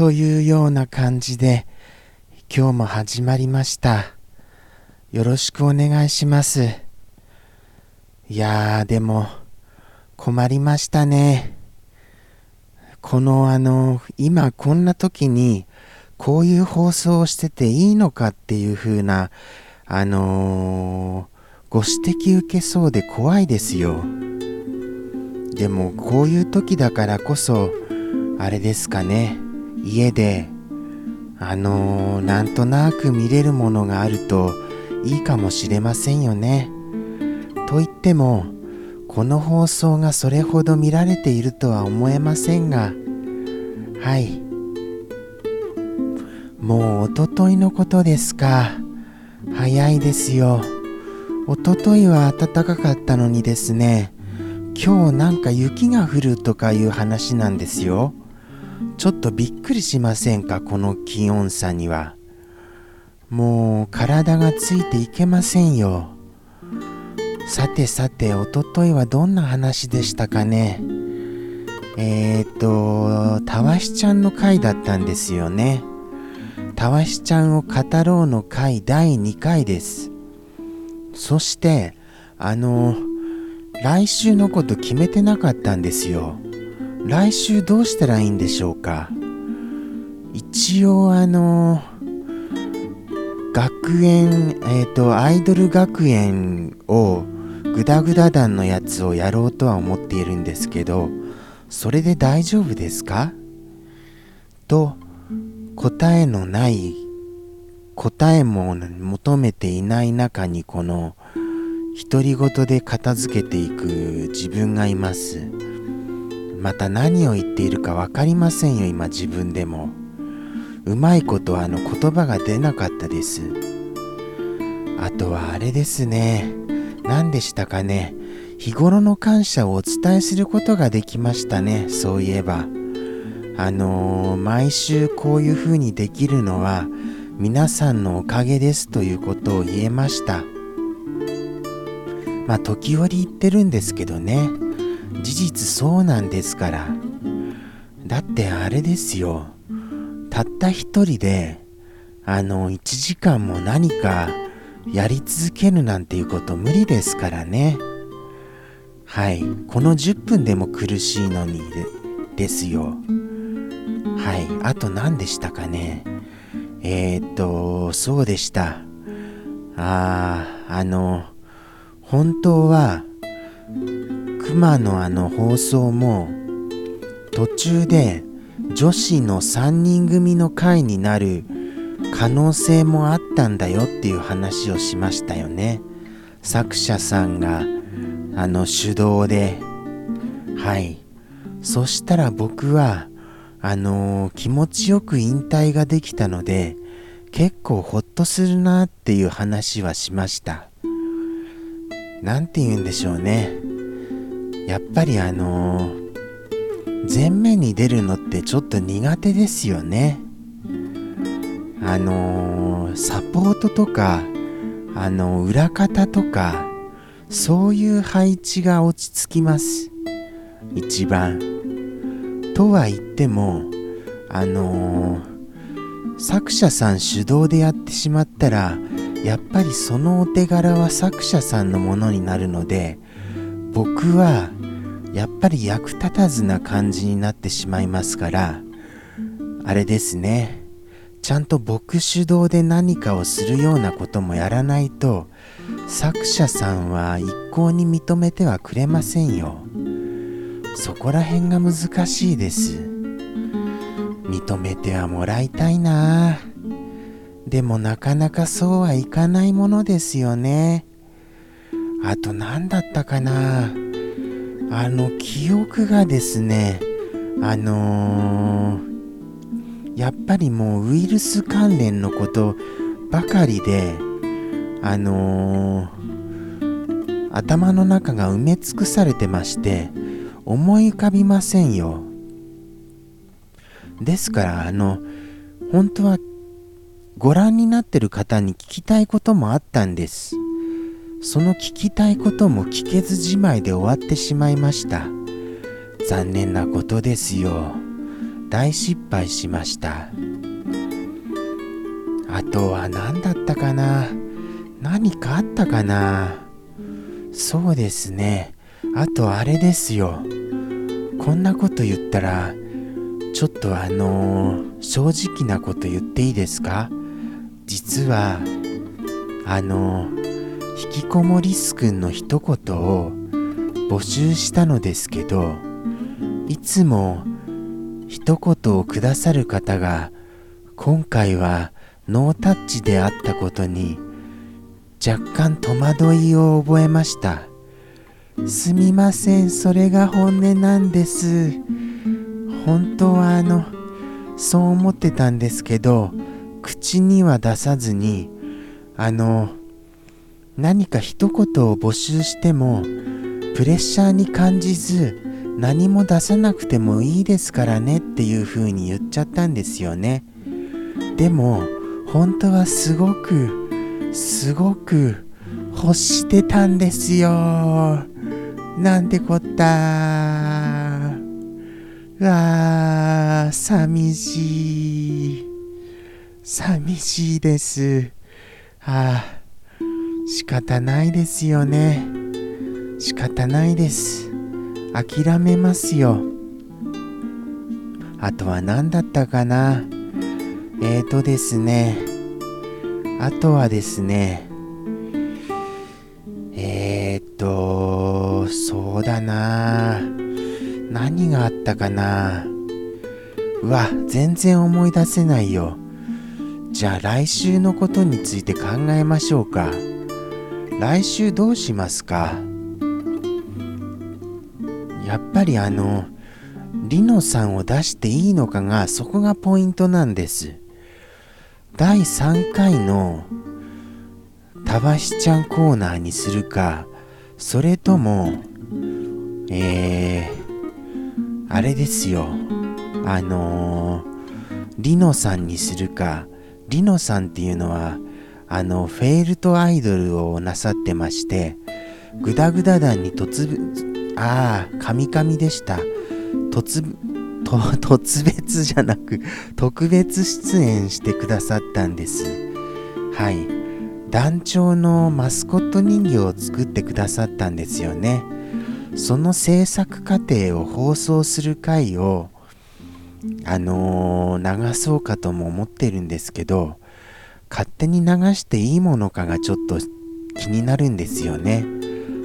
というような感じで今日も始まりました。よろしくお願いします。いやーでも困りましたね。このあの今こんな時にこういう放送をしてていいのかっていう風なあのー、ご指摘受けそうで怖いですよ。でもこういう時だからこそあれですかね。家であのー、なんとなく見れるものがあるといいかもしれませんよね。と言ってもこの放送がそれほど見られているとは思えませんがはい。もうおとといのことですか。早いですよ。おとといは暖かかったのにですね今日なんか雪が降るとかいう話なんですよ。ちょっとびっくりしませんか？この気温差には。もう体がついていけませんよ。さてさておとといはどんな話でしたかね？えっ、とたわしちゃんの回だったんですよね。たわしちゃんを語ろうの回第2回です。そしてあの来週のこと決めてなかったんですよ。来週どうしたらいいんでしょうか？一応あの学園えっ、ー、とアイドル学園をグダグダ団のやつをやろうとは思っているんですけどそれで大丈夫ですか？と答えのない答えも求めていない中にこの独り言で片付けていく自分がいます。また何を言っているか分かりませんよ今自分でも。うまいことあの言葉が出なかったです。あとはあれですね。何でしたかね。日頃の感謝をお伝えすることができましたね。そういえば。あのー、毎週こういう風にできるのは皆さんのおかげですということを言えました。まあ時折言ってるんですけどね。事実そうなんですから。だってあれですよ。たった一人であの1時間も何かやり続けるなんていうこと無理ですからね。はい。この10分でも苦しいのにですよ。はい。あと何でしたかね。えー、っとそうでした。あーあの本当は熊のあの放送も途中で女子の3人組の会になる可能性もあったんだよっていう話をしましたよね。作者さんがあの手動で。はい。そしたら僕はあのー、気持ちよく引退ができたので結構ホッとするなっていう話はしました。何て言うんでしょうね。やっぱりあのー、前面に出るのってちょっと苦手ですよね。あのー、サポートとかあの裏方とかそういう配置が落ち着きます。一番。とは言ってもあのー、作者さん主導でやってしまったらやっぱりそのお手柄は作者さんのものになるので僕はやっぱり役立たずな感じになってしまいますからあれですね。ちゃんと僕主導で何かをするようなこともやらないと作者さんは一向に認めてはくれませんよ。そこら辺が難しいです。認めてはもらいたいな。でもなかなかそうはいかないものですよね。あと何だったかな。あの記憶がですねあのー、やっぱりもうウイルス関連のことばかりであのー、頭の中が埋め尽くされてまして思い浮かびませんよ。ですからあの本当はご覧になってる方に聞きたいこともあったんです。その聞きたいことも聞けずじまいで終わってしまいました。残念なことですよ。大失敗しました。あとは何だったかな？何かあったかな？そうですね。あとあれですよ。こんなこと言ったらちょっとあのー、正直なこと言っていいですか？実はあのー、引きこもりすくんの一言。を募集したのですけどいつも一言をくださる方が今回はノータッチであったことに若干戸惑いを覚えました。すみませんそれが本音なんです。本当はあのそう思ってたんですけど口には出さずにあの何か一言を募集してもプレッシャーに感じず何も出さなくてもいいですからねっていう風に言っちゃったんですよね。でも本当はすごくすごく欲してたんですよ。なんてこった。うわー寂しい。寂しいです。ああ。仕方ないですよね。仕方ないです。諦めますよ。あとは何だったかな？えーとですね。あとはですね。えーとそうだな。何があったかな？うわ全然思い出せないよ。じゃあ来週のことについて考えましょうか。来週どうしますか？やっぱりあのリノさんを出していいのかがそこがポイントなんです。第3回のたばしちゃんコーナーにするかそれともえー、あれですよ。あのー、リノさんにするか。リノさんっていうのはあのフェイルトアイドルをなさってましてグダグダ団に突ああ、カミカミでした。突、と、突別じゃなく、特別出演してくださったんです。はい。団長のマスコット人形を作ってくださったんですよね。その制作過程を放送する回を、あのー、流そうかとも思ってるんですけど、勝手に流していいものかがちょっと気になるんですよね。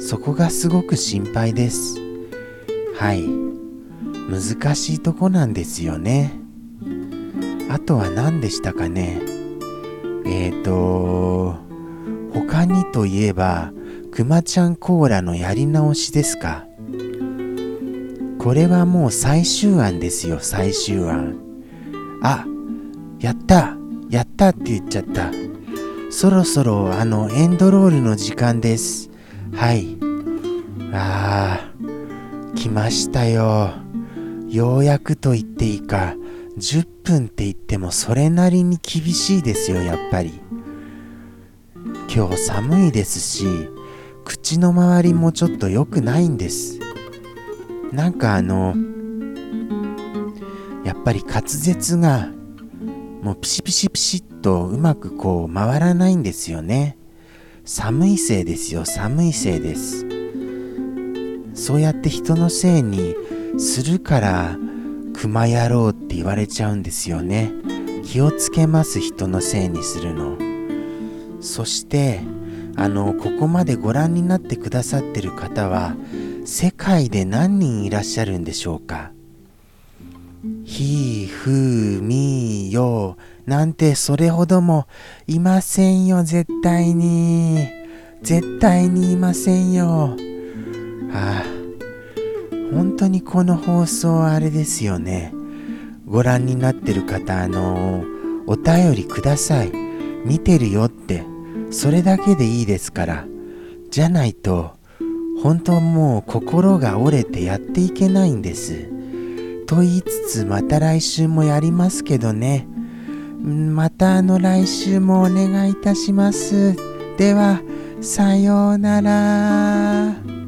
そこがすごく心配です。はい。難しいとこなんですよね。あとは何でしたかね。えっ、ー、と他にといえばくまちゃんコーラのやり直しですか。これはもう最終案ですよ最終案。あやった。やったって言っちゃった。そろそろあのエンドロールの時間です。はい。ああ来ましたよ。ようやくと言っていいか。10分って言ってもそれなりに厳しいですよやっぱり。今日寒いですし口の周りもちょっと良くないんです。なんかあのやっぱり滑舌がもうピシピシピシッとうまくこう回らないんですよね。寒いせいですよ。寒いせいです。そうやって人のせいにするから熊野郎って言われちゃうんですよね。気をつけます人のせいにするの。そしてあのここまでご覧になってくださってる方は世界で何人いらっしゃるんでしょうか。ひふみよ。なんてそれほどもいませんよ絶対に。絶対にいませんよ。ああ本当にこの放送あれですよね。ご覧になってる方あのお便りください。見てるよって。それだけでいいですから。じゃないと本当もう心が折れてやっていけないんです。と言いつつまた来週もやりますけどねまたあの来週もお願いいたしますではさようなら。